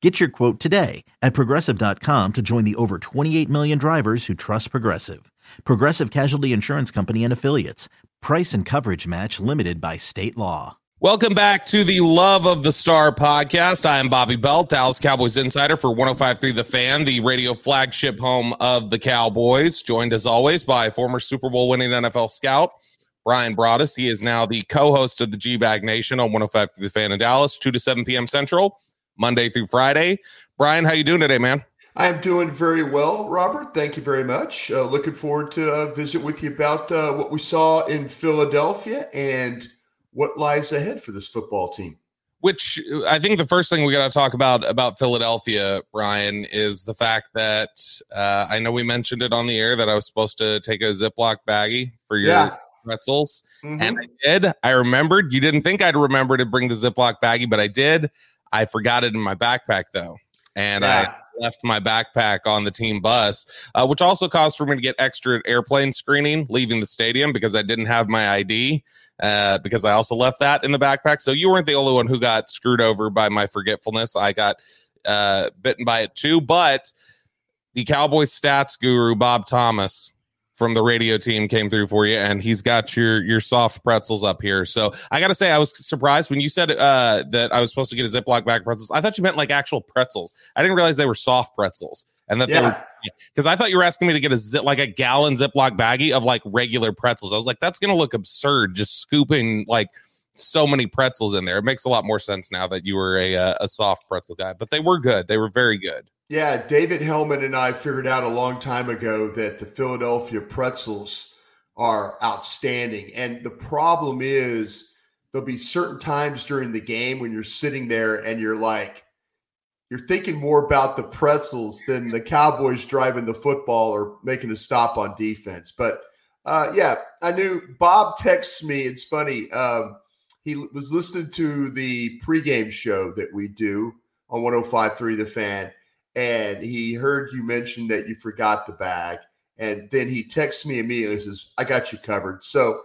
Get your quote today at progressive.com to join the over 28 million drivers who trust Progressive. Progressive Casualty Insurance Company and Affiliates. Price and coverage match limited by state law. Welcome back to the Love of the Star podcast. I am Bobby Belt, Dallas Cowboys insider for 1053 The Fan, the radio flagship home of the Cowboys. Joined as always by former Super Bowl winning NFL scout Bryan Broaddus. He is now the co-host of the G Bag Nation on 1053 The Fan in Dallas, 2 to 7 p.m. Central, Monday through Friday. Bryan, how you doing today, man? I'm doing very well, Robert. Thank you very much. Uh, looking forward to uh, visit with you about uh, what we saw in Philadelphia and what lies ahead for this football team. Which I think the first thing we got to talk about about Philadelphia, Bryan, is the fact that uh, I know we mentioned it on the air that I was supposed to take a Ziploc baggie for your yeah. pretzels, mm-hmm. and I did. I remembered. You didn't think I'd remember to bring the Ziploc baggie, but I did. I forgot it in my backpack though, and yeah. I left my backpack on the team bus, uh, which also caused for me to get extra airplane screening leaving the stadium because I didn't have my ID. Uh, because I also left that in the backpack. So you weren't the only one who got screwed over by my forgetfulness. I got uh, bitten by it too. But the Cowboys stats guru, Bob Thomas, from the radio team came through for you and he's got your your soft pretzels up here. So i gotta say i was surprised when you said uh, that i was supposed to get a ziploc bag pretzels. I thought you meant like actual pretzels. I didn't realize they were soft pretzels and that yeah. because i thought you were asking me to get a zip like a gallon ziploc baggie of like regular pretzels. I was like that's gonna look absurd just scooping like so many pretzels in there. It makes a lot more sense now that you were a, uh, a soft pretzel guy but they were good. They were very good yeah, David Helman and I figured out a long time ago that the Philadelphia pretzels are outstanding. And the problem is there'll be certain times during the game when you're sitting there and you're like, you're thinking more about the pretzels than the Cowboys driving the football or making a stop on defense. But uh, yeah, I knew Bob texts me. It's funny. Um, he was listening to the pregame show that we do on 105.3 The Fan and he heard you mention that you forgot the bag. And then he texts me immediately and says, I got you covered. So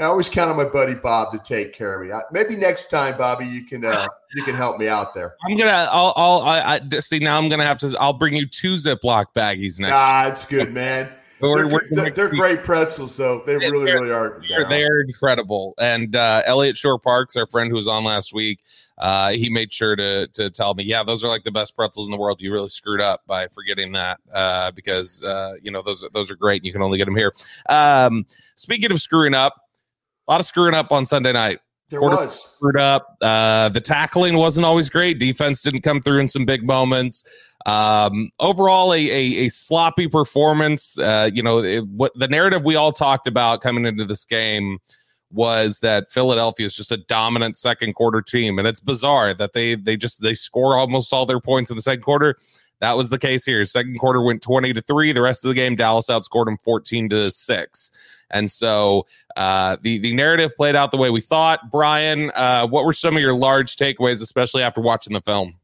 I always count on my buddy Bob to take care of me. Maybe next time, Bobby, you can uh, you can help me out there. I'm gonna. I'll. I'll I, I, see. Now I'm gonna have to. I'll bring you two Ziploc baggies next. Ah, it's good, man. They're, they're, they're, great pretzels, though. They really, really are. They're, they're incredible. And uh, Eliot Shorr-Parks, our friend who was on last week, uh, he made sure to to tell me, yeah, those are like the best pretzels in the world. You really screwed up by forgetting that uh, because uh, you know those those are great. You can only get them here. Um, speaking of screwing up, a lot of screwing up on Sunday night. There was screwed up. Uh, the tackling wasn't always great. Defense didn't come through in some big moments. Um, overall, a, a, a, sloppy performance. Uh, you know, it, what the narrative we all talked about coming into this game was that Philadelphia is just a dominant second quarter team, and it's bizarre that they they just they score almost all their points in the second quarter. That was the case here. Second quarter went 20 to 3. The rest of the game, Dallas outscored them 14 to 6. And so uh, the, the narrative played out the way we thought. Bryan, uh, what were some of your large takeaways, especially after watching the film?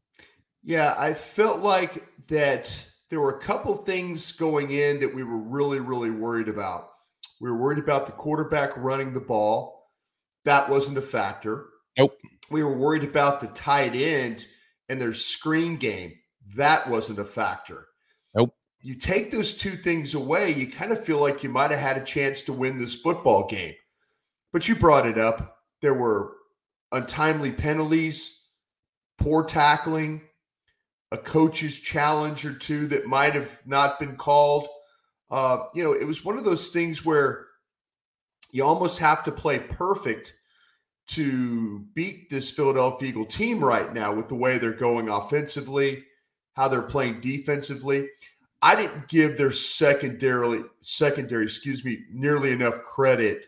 Yeah, I felt like that there were a couple things going in that we were really, really worried about. We were worried about the quarterback running the ball. That wasn't a factor. Nope. We were worried about the tight end and their screen game. That wasn't a factor. Nope. You take those two things away, you kind of feel like you might have had a chance to win this football game. But you brought it up. There were untimely penalties, poor tackling, a coach's challenge or two that might have not been called. Uh, you know, it was one of those things where you almost have to play perfect to beat this Philadelphia Eagle team right now with the way they're going offensively, how they're playing defensively. I didn't give their secondary secondary, excuse me, nearly enough credit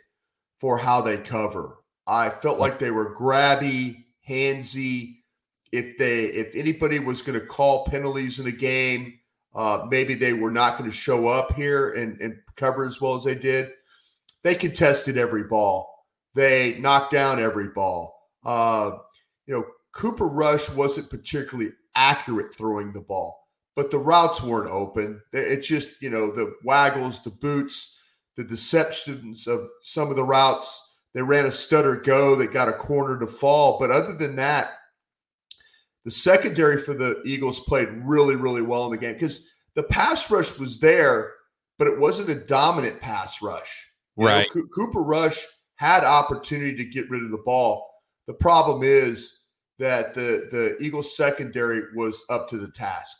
for how they cover. I felt like they were grabby, handsy. If they if anybody was going to call penalties in a game, uh, maybe they were not going to show up here and, and cover as well as they did. They contested every ball. They knocked down every ball. Uh, you know, Cooper Rush wasn't particularly accurate throwing the ball, but the routes weren't open. It's just, you know, the waggles, the boots, the deceptions of some of the routes. They ran a stutter go that got a corner to fall. But other than that, the secondary for the Eagles played really, really well in the game because the pass rush was there, but it wasn't a dominant pass rush. You right. Know, Cooper Rush had opportunity to get rid of the ball. The problem is that the the Eagles secondary was up to the task.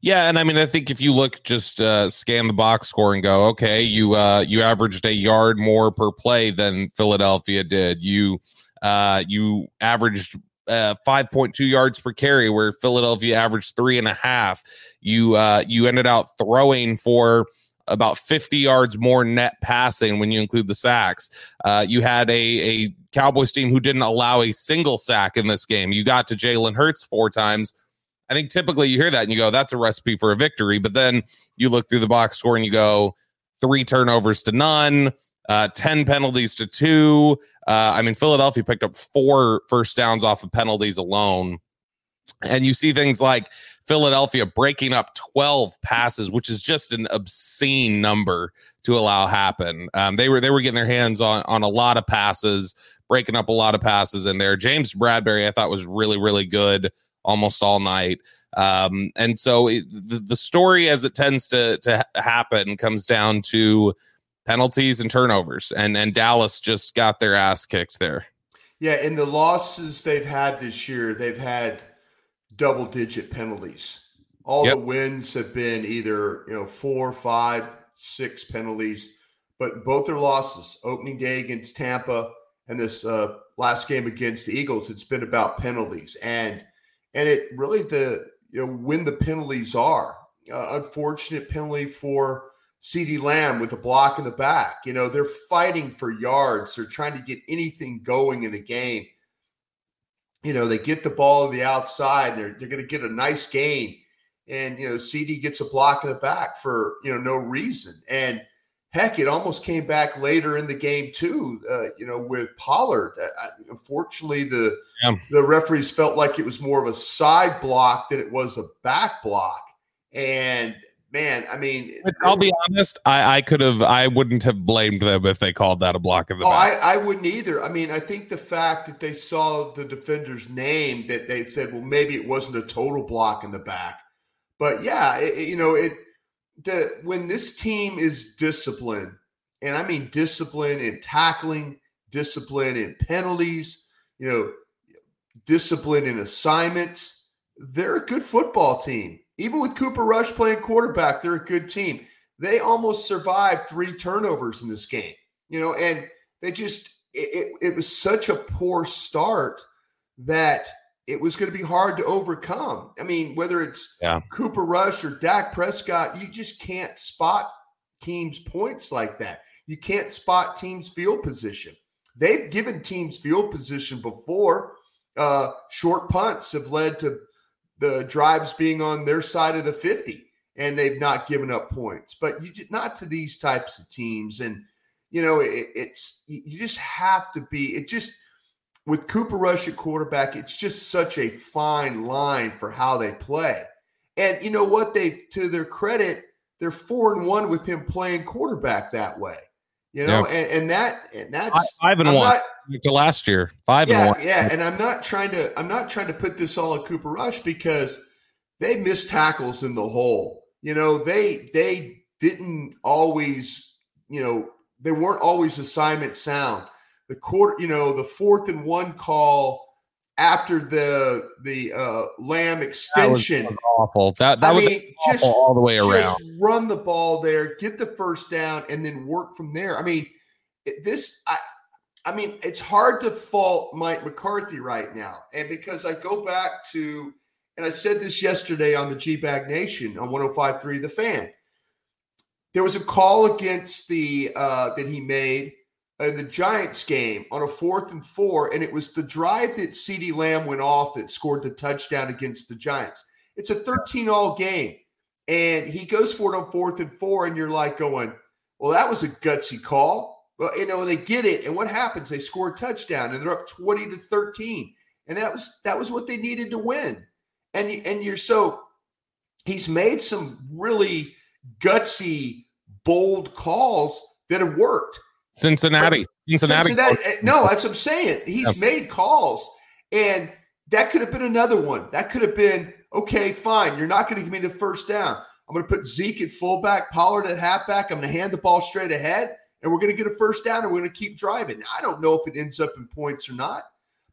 Yeah, and I mean, I think if you look, just uh, scan the box score and go, okay, you uh, you averaged a yard more per play than Philadelphia did. You uh, you averaged uh, 5.2 yards per carry, where Philadelphia averaged three and a half. You uh, you ended out throwing for about 50 yards more net passing when you include the sacks. Uh, you had a, a Cowboys team who didn't allow a single sack in this game. You got to Jalen Hurts four times. I think typically you hear that and you go, that's a recipe for a victory. But then you look through the box score and you go, three turnovers to none, uh, 10 penalties to two. Uh, I mean, Philadelphia picked up four first downs off of penalties alone. And you see things like Philadelphia breaking up 12 passes, which is just an obscene number to allow happen. Um, they were they were getting their hands on on a lot of passes, breaking up a lot of passes in there. James Bradberry, I thought was really really good almost all night. Um, and so it, the, the story, as it tends to to happen, comes down to penalties and turnovers, and and Dallas just got their ass kicked there. Yeah, in the losses they've had this year, they've had double digit penalties. All yep. the wins have been either, you know, four, five, six penalties, but both their losses, opening day against Tampa and this uh, last game against the Eagles, it's been about penalties. And and it really the you know when the penalties are. Uh, unfortunate penalty for CeeDee Lamb with a block in the back. You know, they're fighting for yards. They're trying to get anything going in the game you know, they get the ball to the outside. They're they're going to get a nice gain, and you know, CeeDee gets a block in the back for you know no reason. And heck, it almost came back later in the game too. Uh, you know, with Pollard. Uh, unfortunately, the yeah. the referees felt like it was more of a side block than it was a back block, and man, I mean, I'll be honest. I, I could have, I wouldn't have blamed them if they called that a block of the. Oh, I, I, wouldn't either. I mean, I think the fact that they saw the defender's name, that they said, well, maybe it wasn't a total block in the back, but yeah, it, you know, it. The when this team is disciplined, and I mean discipline in tackling, discipline in penalties, you know, discipline in assignments, they're a good football team even with Cooper Rush playing quarterback, they're a good team. They almost survived three turnovers in this game, you know, and they just, it, it, it was such a poor start that it was going to be hard to overcome. I mean, whether it's yeah. Cooper Rush or Dak Prescott, you just can't spot teams' points like that. You can't spot teams' field position. they've given teams field position before. Uh, short punts have led to the drives being on their side of the 50 and they've not given up points. But you just not to these types of teams, and you know it, it's you just have to be. It just with Cooper Rush at quarterback, it's just such a fine line for how they play. And you know what? They to their credit, they're four and one with him playing quarterback that way. You know, yeah. and, and, that and that's five and I'm one to last year. Five yeah, and one. Yeah, and I'm not trying to I'm not trying to put this all on Cooper Rush because they missed tackles in the hole. You know, they they didn't always, you know, they weren't always assignment sound. The court, you know, the fourth and one call after the the uh, Lamb extension. That awful. That that I was mean, just, all the way around. run the ball there, get the first down, and then work from there. I mean, this I I mean, it's hard to fault Mike McCarthy right now, and because I go back to and I said this yesterday on the G Bag Nation on 105.3 The Fan. There was a call against the uh, that he made in the Giants game on a fourth and four, and it was the drive that CeeDee Lamb went off that scored the touchdown against the Giants. It's a 13 all game, and he goes for it on fourth and four, and you're like going, well, that was a gutsy call. Well, you know, they get it, and what happens? They score a touchdown, and they're up 20 to 13, and that was that was what they needed to win and and you're so he's made some really gutsy, bold calls that have worked. Cincinnati, Cincinnati. Cincinnati eh, no, that's what I'm saying. He's yeah. made calls, and that could have been another one. That could have been okay. Fine, you're not going to give me the first down. I'm going to put Zeke at fullback, Pollard at halfback. I'm going to hand the ball straight ahead, and we're going to get a first down, and we're going to keep driving. I don't know if it ends up in points or not,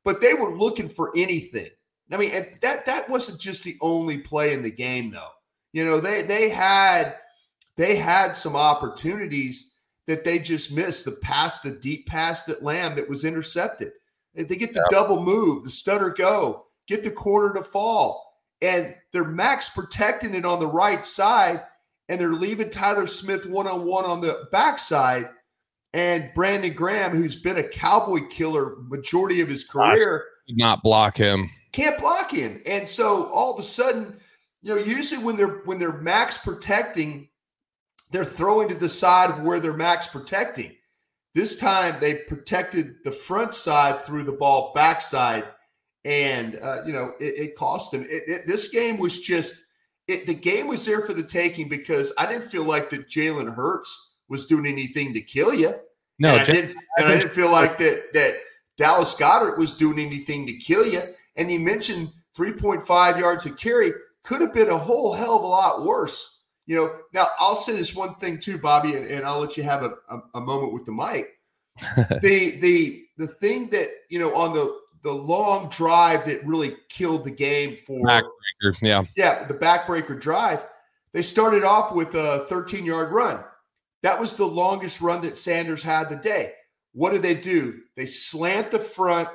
but they were looking for anything. I mean, that that wasn't just the only play in the game, though. You know, they they had they had some opportunities that they just missed. The pass, the deep pass that Lamb that was intercepted. They get the yeah. double move, the stutter go, get the corner to fall, and they're max protecting it on the right side, and they're leaving Tyler Smith one on one on the backside. And Brandon Graham, who's been a cowboy killer majority of his career, not block him can't block him. And so all of a sudden, you know, usually when they're when they're max protecting, they're throwing to the side of where they're max protecting. This time they protected the front side through the ball backside, and uh, you know it, it cost them. It, it, this game was just the game was there for the taking because I didn't feel like that Jalen Hurts was doing anything to kill you. No, and I, didn't, and I didn't feel like that that Dallas Goedert was doing anything to kill you. And you mentioned 3.5 yards a carry could have been a whole hell of a lot worse. You know, now I'll say this one thing too, Bobby, and, and I'll let you have a, a, a moment with the mic. the the the thing that you know on the the long drive that really killed the game for backbreaker, yeah, yeah, the backbreaker drive. They started off with a 13 yard run. That was the longest run that Sanders had the day. What do they do? They slant the front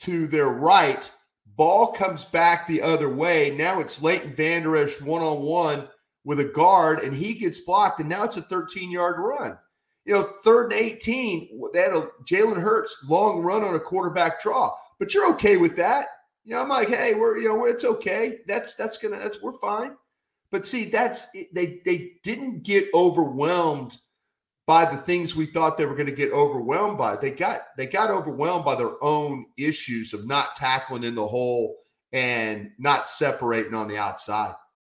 to their right Ball comes back the other way. Now it's Leighton Vander Esch one on one with a guard, and he gets blocked, and now it's a 13 yard run. You know, third and 18, they had a Jalen Hurts long run on a quarterback draw, but you're okay with that. You know, I'm like, hey, we're you know, it's okay. That's that's gonna that's we're fine. But see, that's they they didn't get overwhelmed by the things we thought they were going to get overwhelmed by. They got they got overwhelmed by their own issues of not tackling in the hole and not separating on the outside.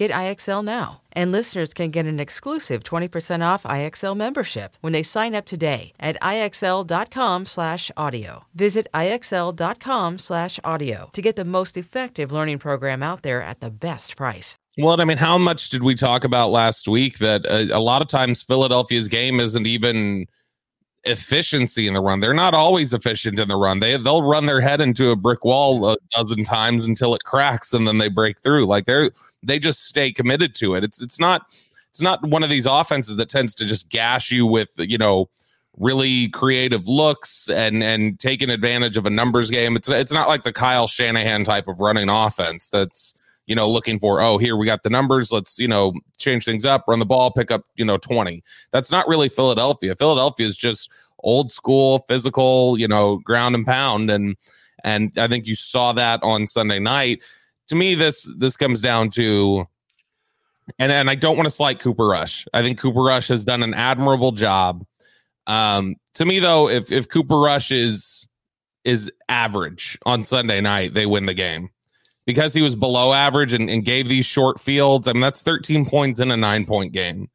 Get IXL now. And listeners can get an exclusive 20% off IXL membership when they sign up today at IXL.com/audio. Visit IXL.com/audio to get the most effective learning program out there at the best price. Well, I mean, how much did we talk about last week that a, a lot of times Philadelphia's game isn't even efficiency in the run. They're not always efficient in the run. They they'll run their head into a brick wall a dozen times until it cracks and then they break through. Like they're they just stay committed to it. It's it's not it's not one of these offenses that tends to just gash you with, you know, really creative looks and and taking advantage of a numbers game. It's it's not like the Kyle Shanahan type of running offense that's you know, looking for, oh, here we got the numbers. Let's, you know, change things up, run the ball, pick up, you know, 20. That's not really Philadelphia. Philadelphia is just old school, physical, you know, ground and pound. And and I think you saw that on Sunday night. To me, this this comes down to and and I don't want to slight Cooper Rush. I think Cooper Rush has done an admirable job. Um, to me though, if if Cooper Rush is is average on Sunday night, they win the game because he was below average and, and gave these short fields. I mean, that's 13 points in a nine point game.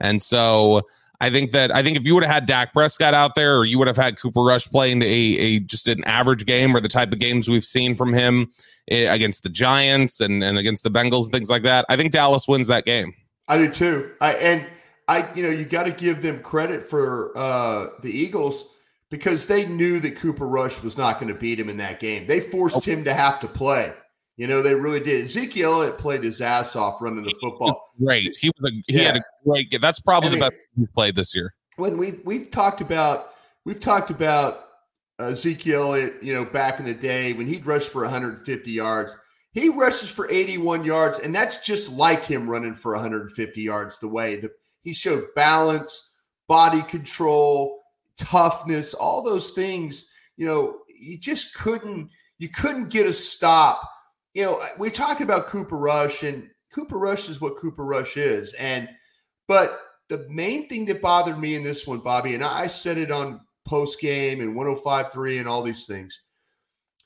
And so I think that I think if you would have had Dak Prescott out there, or you would have had Cooper Rush playing a, a just an average game, or the type of games we've seen from him eh, against the Giants and, and against the Bengals and things like that, I think Dallas wins that game. I do too. I and I, you know, you got to give them credit for uh, the Eagles because they knew that Cooper Rush was not going to beat him in that game. They forced him to have to play. You know, they really did. Ezekiel had played his ass off running the football. Great. He was a, he yeah. had a great That's probably I mean, the best he's played this year. When we we've talked about we've talked about Ezekiel, you know, back in the day when he'd rush for 150 yards. He rushes for 81 yards, and that's just like him running for 150 yards. The way that he showed balance, body control, toughness, all those things. You know, you just couldn't you couldn't get a stop you know, we talked about Cooper Rush, and Cooper Rush is what Cooper Rush is. And but the main thing that bothered me in this one, Bobby, and I said it on post game and 105.3 and all these things.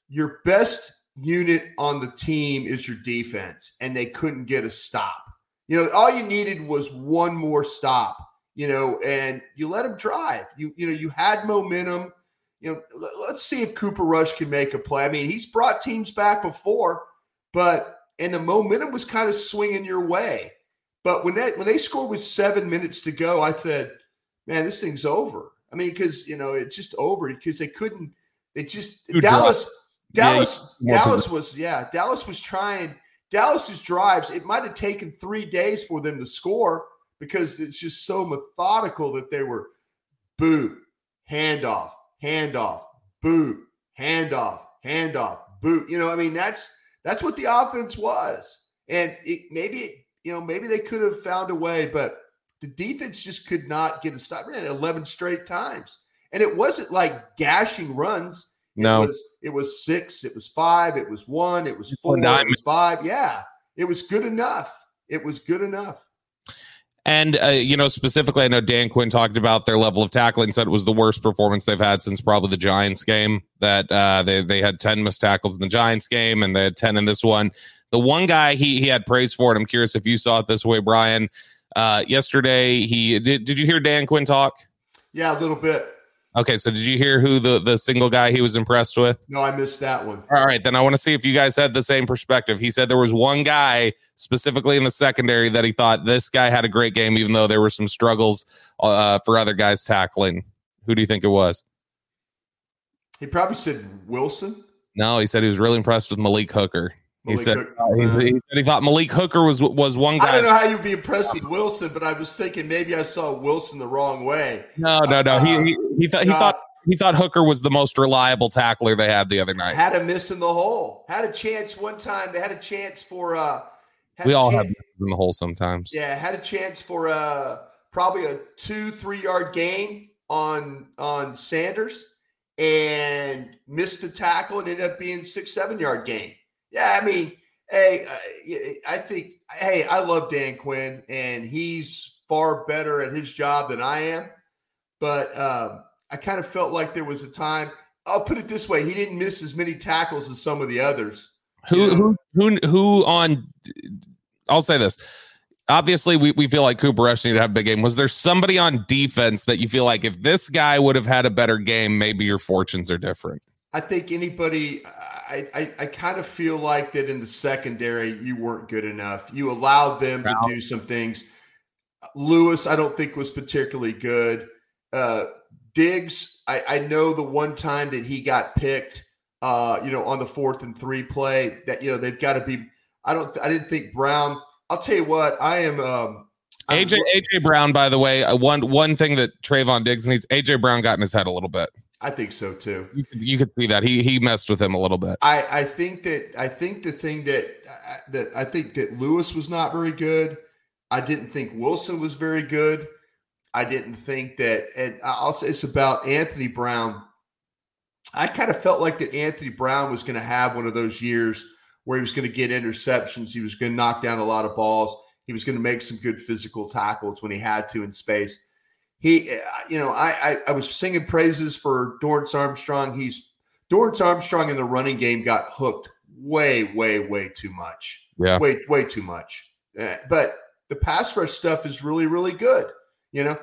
Your best unit on the team is your defense, and they couldn't get a stop. You know, all you needed was one more stop. You know, and you let them drive. You you know, you had momentum. You know, let's see if Cooper Rush can make a play. I mean, he's brought teams back before but and the momentum was kind of swinging your way. But when that when they scored with seven minutes to go, I said, "Man, this thing's over." I mean, because you know it's just over because they couldn't. They just Dallas, Dallas, yeah, Dallas was yeah. Dallas was trying. Dallas's drives. It might have taken three days for them to score because it's just so methodical that they were boot, handoff, handoff, boot, handoff, handoff, boot. You know, I mean that's that's what the offense was. And it, maybe, you know, maybe they could have found a way, but the defense just could not get a stop. Ran 11 straight times. And it wasn't like gashing runs. It no. Was, it was six, it was five, it was one, it was four, it was five. Yeah. It was good enough. It was good enough. And uh, you know, specifically, I know Dan Quinn talked about their level of tackling. Said it was the worst performance they've had since probably the Giants game. That uh, they they had ten missed tackles in the Giants game, and they had ten in this one. The one guy he he had praise for, and I'm curious if you saw it this way, Bryan. Uh, yesterday, he did. Did you hear Dan Quinn talk? Yeah, a little bit. Okay, so did you hear who the the single guy he was impressed with? No, I missed that one. All right, then I want to see if you guys had the same perspective. He said there was one guy specifically in the secondary that he thought this guy had a great game, even though there were some struggles uh, for other guys tackling. Who do you think it was? He probably said Wilson. No, he said he was really impressed with Malik Hooker. He said, uh, he, he, said he thought Malik Hooker was was one guy. I don't know how you'd be impressed with Wilson, but I was thinking maybe I saw Wilson the wrong way. No, no, no. Uh, he, he, he thought he uh, thought he thought Hooker was the most reliable tackler they had the other night. Had a miss in the hole. Had a chance one time. They had a chance for. uh We all chance, have in the hole sometimes. Yeah, had a chance for uh probably a two three yard gain on on Sanders and missed the tackle and ended up being six seven yard gain yeah, I mean, hey, uh, I think, hey, I love Dan Quinn, and he's far better at his job than I am. But um, I kind of felt like there was a time. I'll put it this way: he didn't miss as many tackles as some of the others. Who, who, who, who on I'll say this. Obviously, we, we feel like Cooper Rush needed to have a big game. Was there somebody on defense that you feel like if this guy would have had a better game, maybe your fortunes are different? I think anybody, I, I, I kind of feel like that in the secondary, you weren't good enough. You allowed them to do some things. Lewis, I don't think was particularly good. Uh, Diggs, I, I know the one time that he got picked, uh, you know, on the fourth and three play that, you know, they've got to be, I don't, I didn't think Brown, I'll tell you what, I am, um, AJ AJ Brown, by the way, uh, one one thing that Trevon Diggs needs, AJ Brown got in his head a little bit. I think so too. You could, you could see that he he messed with him a little bit. I I think that I think the thing that that I think that Lewis was not very good. I didn't think Wilson was very good. I didn't think that, and I'll say it's about Anthony Brown. I kind of felt like that Anthony Brown was going to have one of those years where he was going to get interceptions. He was going to knock down a lot of balls. He was going to make some good physical tackles when he had to in space. He, uh, you know, I, I, I was singing praises for Dorance Armstrong. He's Dorance Armstrong in the running game got hooked way, way, way too much. Yeah, way, way too much. Uh, but the pass rush stuff is really, really good. You know,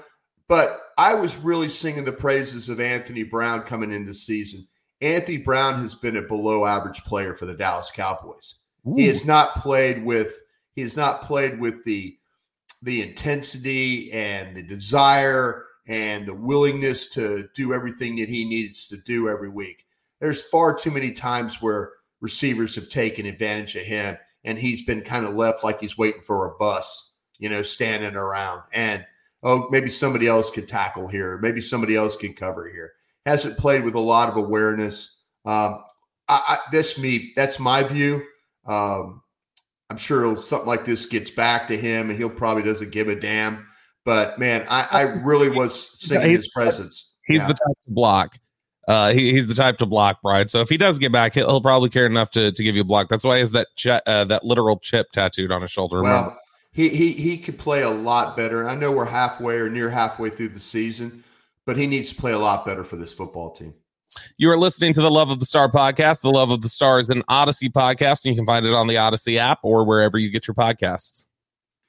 but I was really singing the praises of Anthony Brown coming into the season. Anthony Brown has been a below average player for the Dallas Cowboys. Ooh. He has not played with he has not played with the the intensity and the desire and the willingness to do everything that he needs to do every week. There's far too many times where receivers have taken advantage of him and he's been kind of left like he's waiting for a bus, you know, standing around. And oh, maybe somebody else could tackle here, maybe somebody else can cover here. Hasn't played with a lot of awareness. Um, I, I, this me, that's my view. Um, I'm sure something like this gets back to him, and he'll probably doesn't give a damn. But man, I, I really was singing his presence. He's yeah. the type to block. Uh, he, he's the type to block, Bryan. So if he does get back, he'll, he'll probably care enough to, to give you a block. That's why he has that ch- uh, that literal chip tattooed on his shoulder. Remember? Well, he he he could play a lot better. I know we're halfway or near halfway through the season, but he needs to play a lot better for this football team. You are listening to the Love of the Star podcast. The Love of the Star is an Audacy podcast, and you can find it on the Audacy app or wherever you get your podcasts.